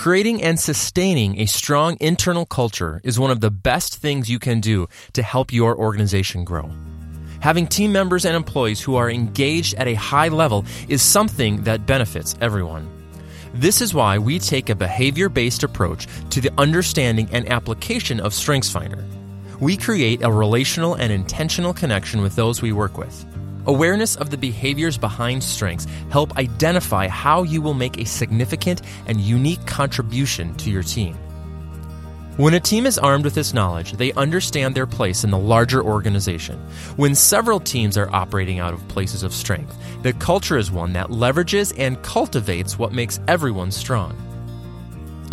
Creating and sustaining a strong internal culture is one of the best things you can do to help your organization grow. Having team members and employees who are engaged at a high level is something that benefits everyone. This is why we take a behavior based approach to the understanding and application of StrengthsFinder. We create a relational and intentional connection with those we work with. Awareness of the behaviors behind strengths help identify how you will make a significant and unique contribution to your team. When a team is armed with this knowledge, they understand their place in the larger organization. When several teams are operating out of places of strength, the culture is one that leverages and cultivates what makes everyone strong.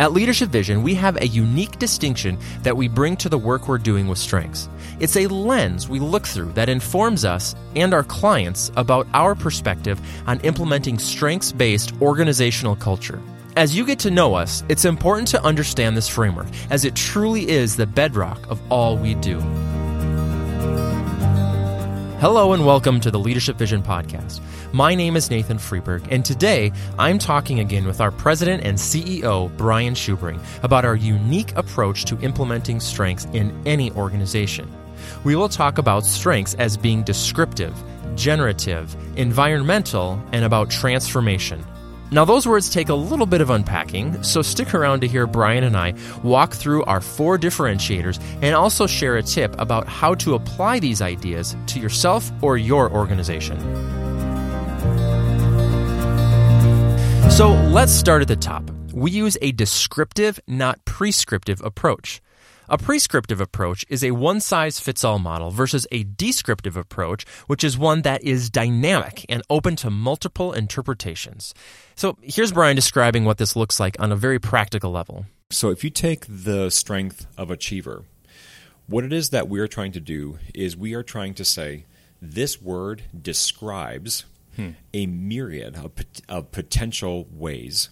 At Leadership Vision, we have a unique distinction that we bring to the work we're doing with strengths. It's a lens we look through that informs us and our clients about our perspective on implementing strengths based organizational culture. As you get to know us, it's important to understand this framework, as it truly is the bedrock of all we do. Hello and welcome to the Leadership Vision Podcast. My name is Nathan Freeberg, and today I'm talking again with our president and CEO, Brian Schubring, about our unique approach to implementing strengths in any organization. We will talk about strengths as being descriptive, generative, environmental, and about transformation. Now, those words take a little bit of unpacking, so stick around to hear Brian and I walk through our four differentiators and also share a tip about how to apply these ideas to yourself or your organization. So, let's start at the top. We use a descriptive, not prescriptive approach. A prescriptive approach is a one size fits all model versus a descriptive approach, which is one that is dynamic and open to multiple interpretations. So here's Brian describing what this looks like on a very practical level. So if you take the strength of achiever, what it is that we're trying to do is we are trying to say this word describes hmm. a myriad of, of potential ways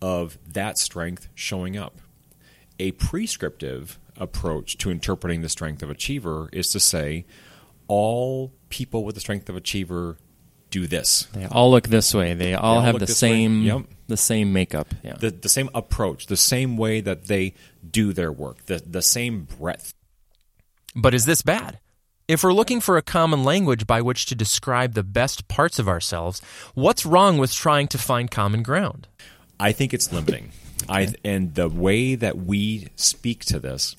of that strength showing up. A prescriptive approach to interpreting the strength of achiever is to say all people with the strength of achiever do this. They all look this way. They all, they all have the same yep. the same makeup. Yeah. The the same approach, the same way that they do their work, the the same breadth. But is this bad? If we're looking for a common language by which to describe the best parts of ourselves, what's wrong with trying to find common ground? I think it's limiting. I and the way that we speak to this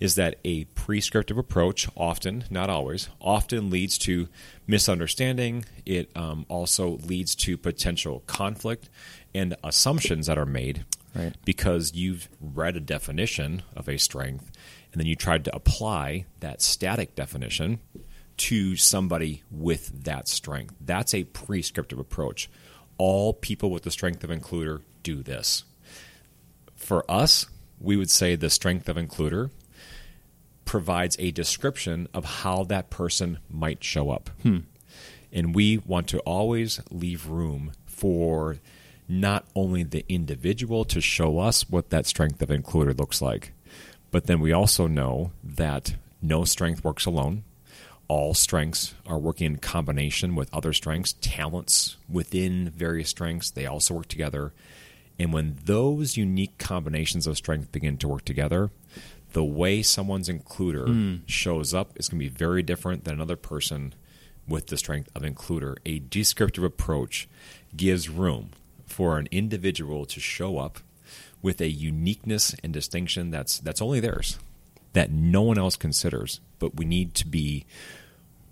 is that a prescriptive approach often, not always, often leads to misunderstanding. It um, also leads to potential conflict and assumptions that are made right. because you've read a definition of a strength and then you tried to apply that static definition to somebody with that strength. That's a prescriptive approach. All people with the strength of includer do this for us, we would say the strength of includer provides a description of how that person might show up. Hmm. And we want to always leave room for not only the individual to show us what that strength of includer looks like, but then we also know that no strength works alone. All strengths are working in combination with other strengths, talents within various strengths, they also work together. And when those unique combinations of strength begin to work together, the way someone's includer mm. shows up is going to be very different than another person with the strength of includer. A descriptive approach gives room for an individual to show up with a uniqueness and distinction that's that's only theirs, that no one else considers. But we need to be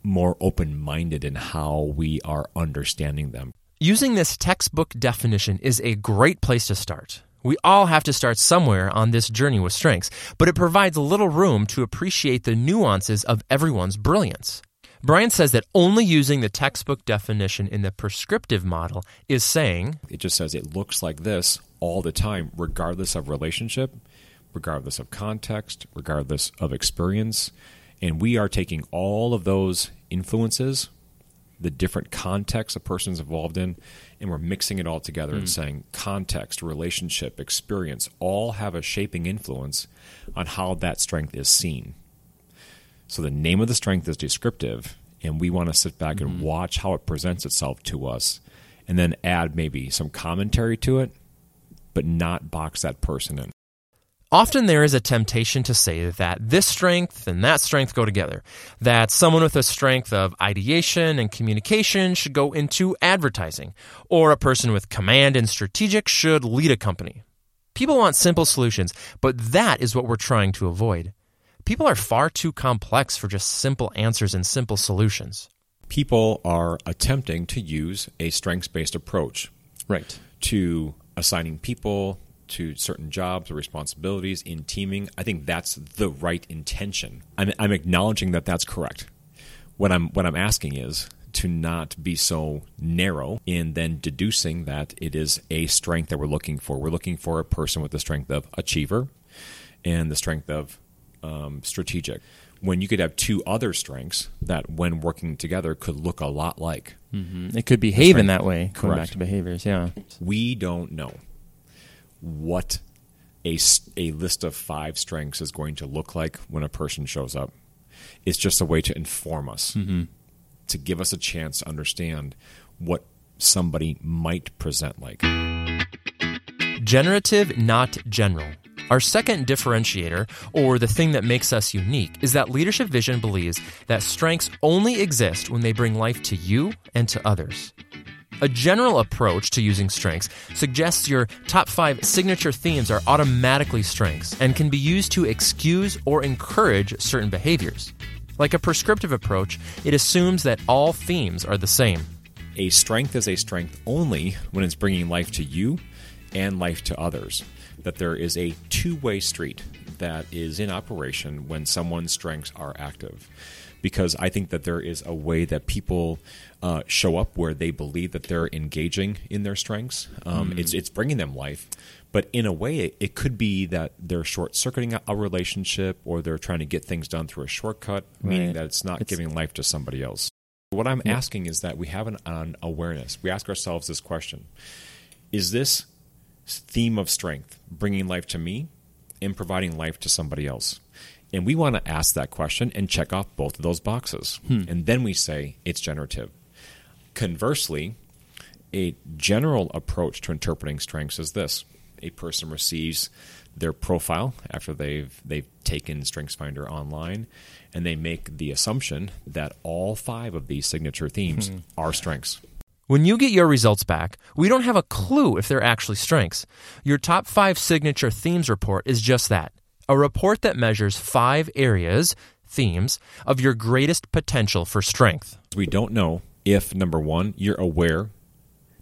more open minded in how we are understanding them. Using this textbook definition is a great place to start. We all have to start somewhere on this journey with strengths, but it provides little room to appreciate the nuances of everyone's brilliance. Brian says that only using the textbook definition in the prescriptive model is saying it just says it looks like this all the time, regardless of relationship, regardless of context, regardless of experience. And we are taking all of those influences the different contexts a person's involved in, and we're mixing it all together mm. and saying context, relationship, experience all have a shaping influence on how that strength is seen. So the name of the strength is descriptive, and we want to sit back mm-hmm. and watch how it presents itself to us, and then add maybe some commentary to it but not box that person in. Often there is a temptation to say that this strength and that strength go together. That someone with a strength of ideation and communication should go into advertising, or a person with command and strategic should lead a company. People want simple solutions, but that is what we're trying to avoid. People are far too complex for just simple answers and simple solutions. People are attempting to use a strengths based approach. Right. To assigning people to certain jobs or responsibilities in teaming, I think that's the right intention. I'm, I'm acknowledging that that's correct. What I'm what I'm asking is to not be so narrow in then deducing that it is a strength that we're looking for. We're looking for a person with the strength of achiever and the strength of um, strategic. When you could have two other strengths that, when working together, could look a lot like. Mm-hmm. It could behave in that way. Going Correct. back to behaviors, yeah. We don't know what a, a list of five strengths is going to look like when a person shows up. It's just a way to inform us, mm-hmm. to give us a chance to understand what somebody might present like. Generative, not general. Our second differentiator, or the thing that makes us unique, is that Leadership Vision believes that strengths only exist when they bring life to you and to others. A general approach to using strengths suggests your top five signature themes are automatically strengths and can be used to excuse or encourage certain behaviors. Like a prescriptive approach, it assumes that all themes are the same. A strength is a strength only when it's bringing life to you and life to others. That there is a two way street that is in operation when someone's strengths are active because I think that there is a way that people uh, show up where they believe that they're engaging in their strengths. Um, mm. It's it's bringing them life, but in a way, it, it could be that they're short circuiting a, relationship or they're trying to get things done through a shortcut, right. meaning that it's not it's, giving life to somebody else. What I'm asking is that we have an, an awareness. We ask ourselves this question: Is this theme of strength bringing life to me and providing life to somebody else? And we want to ask that question and check off both of those boxes. Hmm. And then we say it's generative. Conversely, a general approach to interpreting strengths is this a person receives their profile after they've they've taken StrengthsFinder online, and they make the assumption that all five of these signature themes hmm. are strengths. When you get your results back, we don't have a clue if they're actually strengths. Your top five signature themes report is just that a report that measures five areas, themes, of your greatest potential for strength. We don't know if, number one, you're aware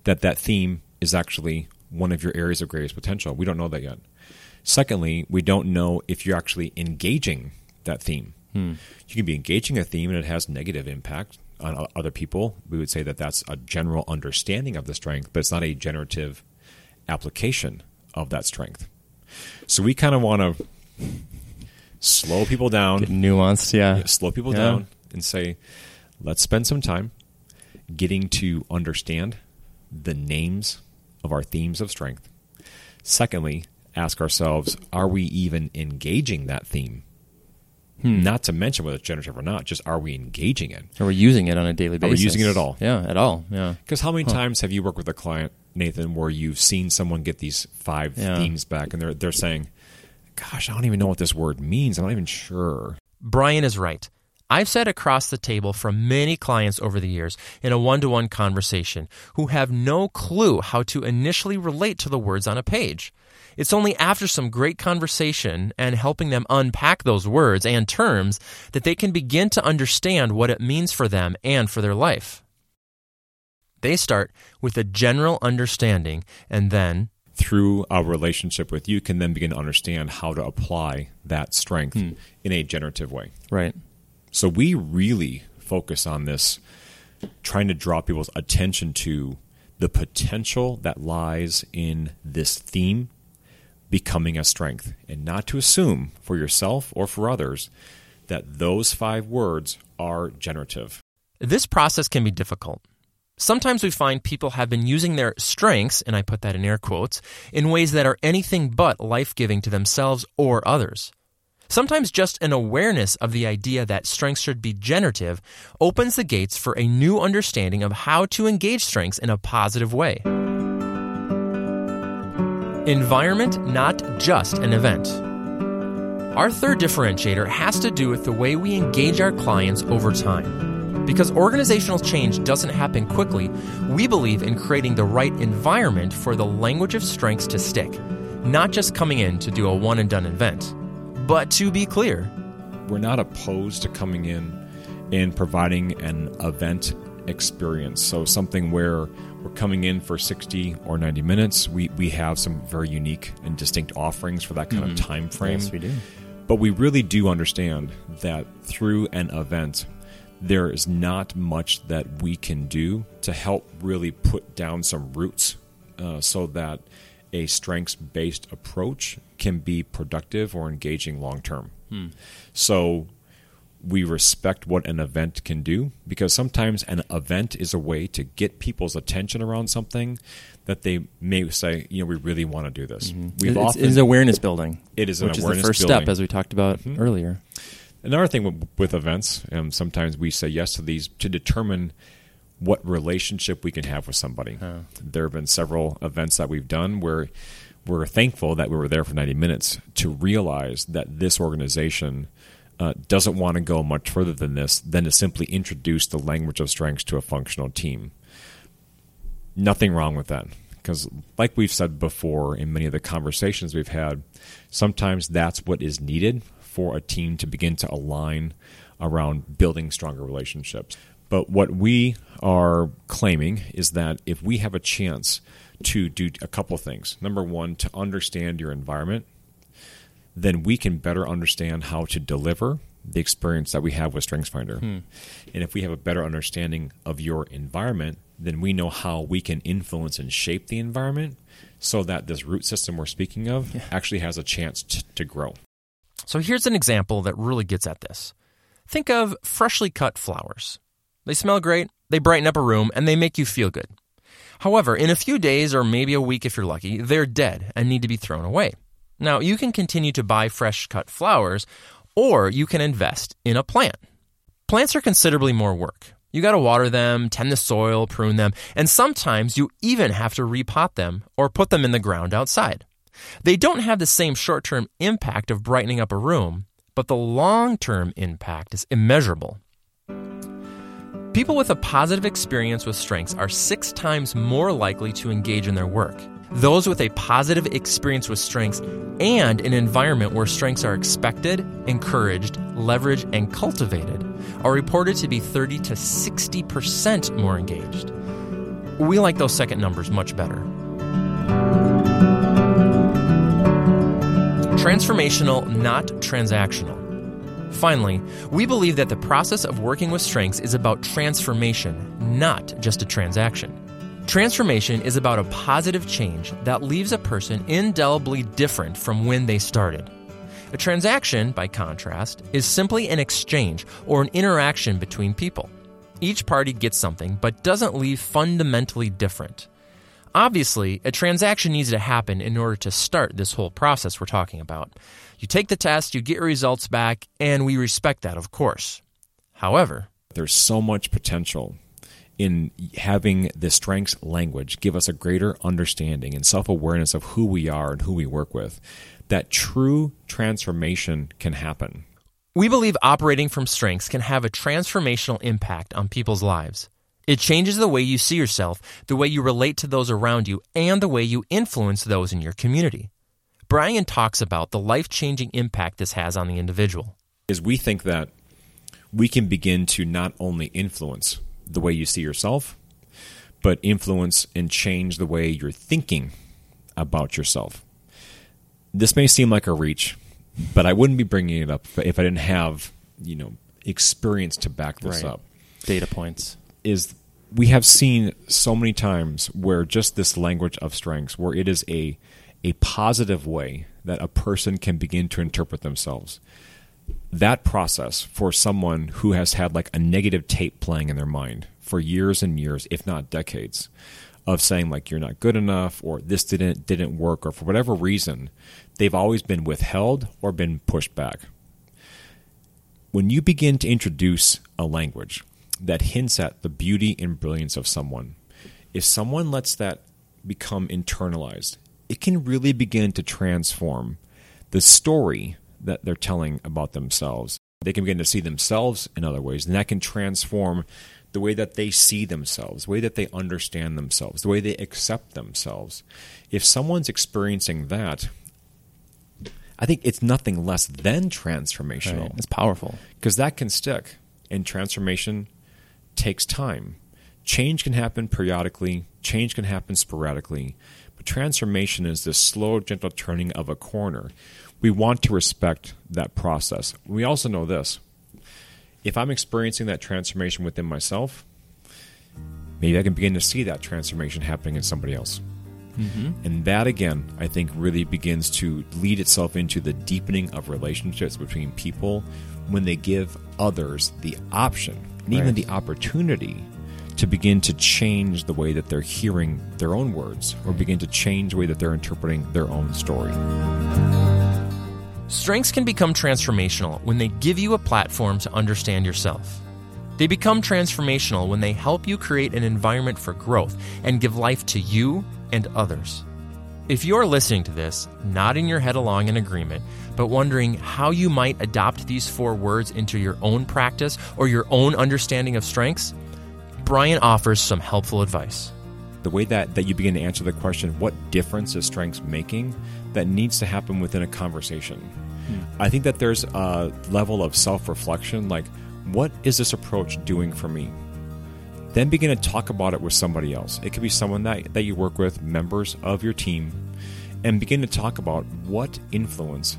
that that theme is actually one of your areas of greatest potential. We don't know that yet. Secondly, we don't know if you're actually engaging that theme. Hmm. You can be engaging a theme and it has negative impact on other people. We would say that that's a general understanding of the strength, but it's not a generative application of that strength. So we kind of want to slow people down, Get nuanced, yeah. Slow people yeah. down and say, let's spend some time getting to understand the names of our themes of strength. Secondly, ask ourselves, are we even engaging that theme? Hmm. Not to mention whether it's generative or not, just are we engaging it? Are we using it on a daily basis? Are we using it at all? Yeah, at all. Yeah. Because how many huh. times have you worked with a client, Nathan, where you've seen someone get these five yeah. themes back and they're they're saying, gosh, I don't even know what this word means. I'm not even sure. Brian is right. I've sat across the table from many clients over the years in a one to one conversation who have no clue how to initially relate to the words on a page. It's only after some great conversation and helping them unpack those words and terms that they can begin to understand what it means for them and for their life. They start with a general understanding and then through a relationship with you can then begin to understand how to apply that strength hmm. in a generative way. Right. So we really focus on this, trying to draw people's attention to the potential that lies in this theme becoming a strength, and not to assume for yourself or for others that those five words are generative. This process can be difficult. Sometimes we find people have been using their strengths, and I put that in air quotes, in ways that are anything but life giving to themselves or others. Sometimes just an awareness of the idea that strengths should be generative opens the gates for a new understanding of how to engage strengths in a positive way. Environment, not just an event. Our third differentiator has to do with the way we engage our clients over time. Because organizational change doesn't happen quickly, we believe in creating the right environment for the language of strengths to stick, not just coming in to do a one and done event. But to be clear, we're not opposed to coming in and providing an event experience. So something where we're coming in for 60 or 90 minutes. We, we have some very unique and distinct offerings for that kind mm-hmm. of time frame. Yes, we do. But we really do understand that through an event, there is not much that we can do to help really put down some roots uh, so that a strengths based approach can be productive or engaging long term. Hmm. So we respect what an event can do because sometimes an event is a way to get people's attention around something that they may say, you know, we really want to do this. Mm-hmm. We've it's, often, it's awareness building. It is which is the first building. step, as we talked about mm-hmm. earlier. Another thing with, with events, um, sometimes we say yes to these to determine what relationship we can have with somebody. There have been several events that we've done where we're thankful that we were there for 90 minutes to realize that this organization uh, doesn't want to go much further than this than to simply introduce the language of strengths to a functional team. Nothing wrong with that. Because, like we've said before in many of the conversations we've had, sometimes that's what is needed for a team to begin to align around building stronger relationships. But what we are claiming is that if we have a chance to do a couple things number one, to understand your environment then we can better understand how to deliver the experience that we have with StrengthsFinder. Hmm. And if we have a better understanding of your environment, then we know how we can influence and shape the environment so that this root system we're speaking of yeah. actually has a chance t- to grow. So here's an example that really gets at this. Think of freshly cut flowers. They smell great, they brighten up a room, and they make you feel good. However, in a few days or maybe a week if you're lucky, they're dead and need to be thrown away. Now, you can continue to buy fresh cut flowers, or you can invest in a plant. Plants are considerably more work. You got to water them, tend the soil, prune them, and sometimes you even have to repot them or put them in the ground outside. They don't have the same short term impact of brightening up a room, but the long term impact is immeasurable. People with a positive experience with strengths are six times more likely to engage in their work. Those with a positive experience with strengths and an environment where strengths are expected, encouraged, leveraged, and cultivated are reported to be 30 to 60% more engaged. We like those second numbers much better. Transformational, not transactional. Finally, we believe that the process of working with strengths is about transformation, not just a transaction. Transformation is about a positive change that leaves a person indelibly different from when they started. A transaction, by contrast, is simply an exchange or an interaction between people. Each party gets something but doesn't leave fundamentally different. Obviously, a transaction needs to happen in order to start this whole process we're talking about. You take the test, you get your results back, and we respect that, of course. However, there's so much potential in having the strengths language give us a greater understanding and self awareness of who we are and who we work with, that true transformation can happen. We believe operating from strengths can have a transformational impact on people's lives. It changes the way you see yourself, the way you relate to those around you, and the way you influence those in your community. Brian talks about the life changing impact this has on the individual. Is we think that we can begin to not only influence the way you see yourself, but influence and change the way you're thinking about yourself. This may seem like a reach, but I wouldn't be bringing it up if I didn't have, you know, experience to back this right. up. Data points. Is we have seen so many times where just this language of strengths, where it is a a positive way that a person can begin to interpret themselves that process for someone who has had like a negative tape playing in their mind for years and years, if not decades, of saying like you're not good enough or this didn't didn't work or for whatever reason, they've always been withheld or been pushed back. When you begin to introduce a language that hints at the beauty and brilliance of someone, if someone lets that become internalized it can really begin to transform the story that they're telling about themselves. They can begin to see themselves in other ways, and that can transform the way that they see themselves, the way that they understand themselves, the way they accept themselves. If someone's experiencing that, I think it's nothing less than transformational. Right. It's powerful. Because that can stick, and transformation takes time. Change can happen periodically, change can happen sporadically, but transformation is this slow, gentle turning of a corner. We want to respect that process. We also know this if I'm experiencing that transformation within myself, maybe I can begin to see that transformation happening in somebody else. Mm-hmm. And that, again, I think really begins to lead itself into the deepening of relationships between people when they give others the option and right. even the opportunity to begin to change the way that they're hearing their own words or begin to change the way that they're interpreting their own story. Strengths can become transformational when they give you a platform to understand yourself. They become transformational when they help you create an environment for growth and give life to you and others. If you're listening to this, nodding your head along in agreement, but wondering how you might adopt these four words into your own practice or your own understanding of strengths, Brian offers some helpful advice. The way that, that you begin to answer the question, what difference is strengths making, that needs to happen within a conversation. Hmm. I think that there's a level of self reflection like, what is this approach doing for me? Then begin to talk about it with somebody else. It could be someone that, that you work with, members of your team, and begin to talk about what influence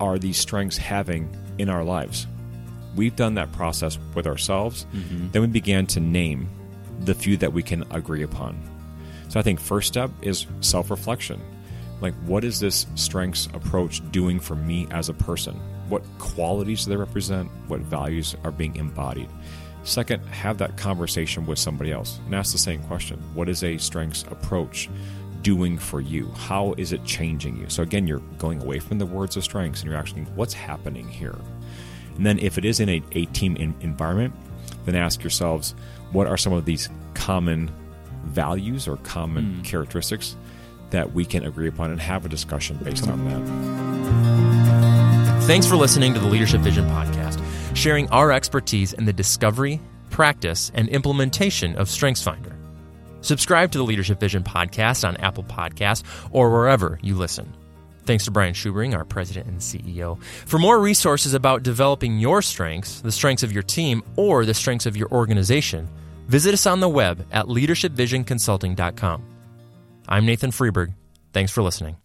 are these strengths having in our lives. We've done that process with ourselves. Mm-hmm. Then we began to name the few that we can agree upon. So I think first step is self reflection. Like, what is this strengths approach doing for me as a person? What qualities do they represent? What values are being embodied? Second, have that conversation with somebody else and ask the same question What is a strengths approach doing for you? How is it changing you? So, again, you're going away from the words of strengths and you're asking, What's happening here? And then, if it is in a, a team in, environment, then ask yourselves, What are some of these common values or common mm. characteristics that we can agree upon and have a discussion based on that? Thanks for listening to the Leadership Vision Podcast, sharing our expertise in the discovery, practice, and implementation of StrengthsFinder. Subscribe to the Leadership Vision Podcast on Apple Podcasts or wherever you listen. Thanks to Brian Schubring, our president and CEO. For more resources about developing your strengths, the strengths of your team, or the strengths of your organization, visit us on the web at leadershipvisionconsulting.com. I'm Nathan Freeberg. Thanks for listening.